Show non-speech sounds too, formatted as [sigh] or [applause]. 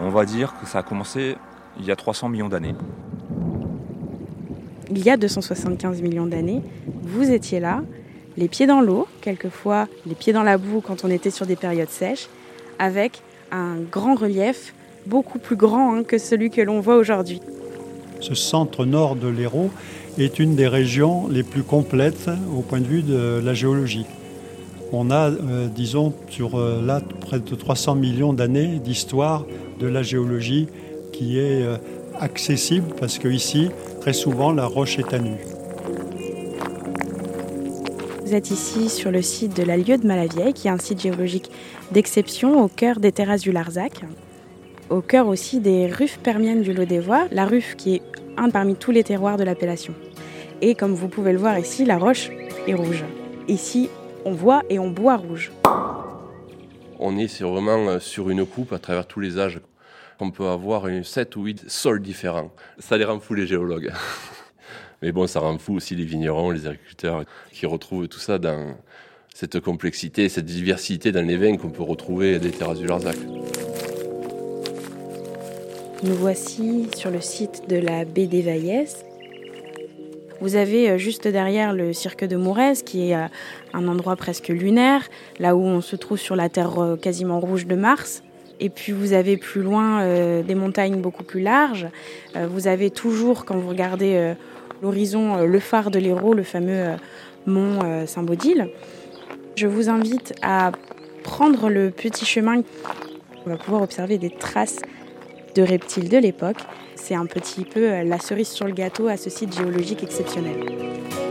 On va dire que ça a commencé il y a 300 millions d'années. Il y a 275 millions d'années, vous étiez là, les pieds dans l'eau, quelquefois les pieds dans la boue quand on était sur des périodes sèches, avec un grand relief beaucoup plus grand hein, que celui que l'on voit aujourd'hui. Ce centre nord de l'Hérault est une des régions les plus complètes au point de vue de la géologie. On a, euh, disons, sur euh, là, près de 300 millions d'années d'histoire de la géologie qui est euh, accessible parce qu'ici, très souvent, la roche est à nu. Vous êtes ici sur le site de la Lieue de Malavieille, qui est un site géologique d'exception au cœur des terrasses du Larzac, au cœur aussi des ruffes permiennes du Lot des Voies, la ruffe qui est un parmi tous les terroirs de l'appellation. Et comme vous pouvez le voir ici, la roche est rouge. Ici, on voit et on boit rouge. On est vraiment euh, sur une coupe à travers tous les âges. On peut avoir 7 ou 8 sols différents. Ça les rend fous les géologues. [laughs] Mais bon, ça rend fou aussi les vignerons, les agriculteurs qui retrouvent tout ça dans cette complexité, cette diversité dans les vins qu'on peut retrouver des terrasses du Larzac. Nous voici sur le site de la baie des. Vous avez euh, juste derrière le cirque de Mourez, qui est euh, un endroit presque lunaire, là où on se trouve sur la terre euh, quasiment rouge de Mars. Et puis vous avez plus loin des montagnes beaucoup plus larges. vous avez toujours, quand vous regardez l'horizon, le phare de l'Hérault, le fameux mont Saint-Baudile. Je vous invite à prendre le petit chemin. On va pouvoir observer des traces de reptiles de l'époque. C'est un petit peu la cerise sur le gâteau à ce site géologique exceptionnel.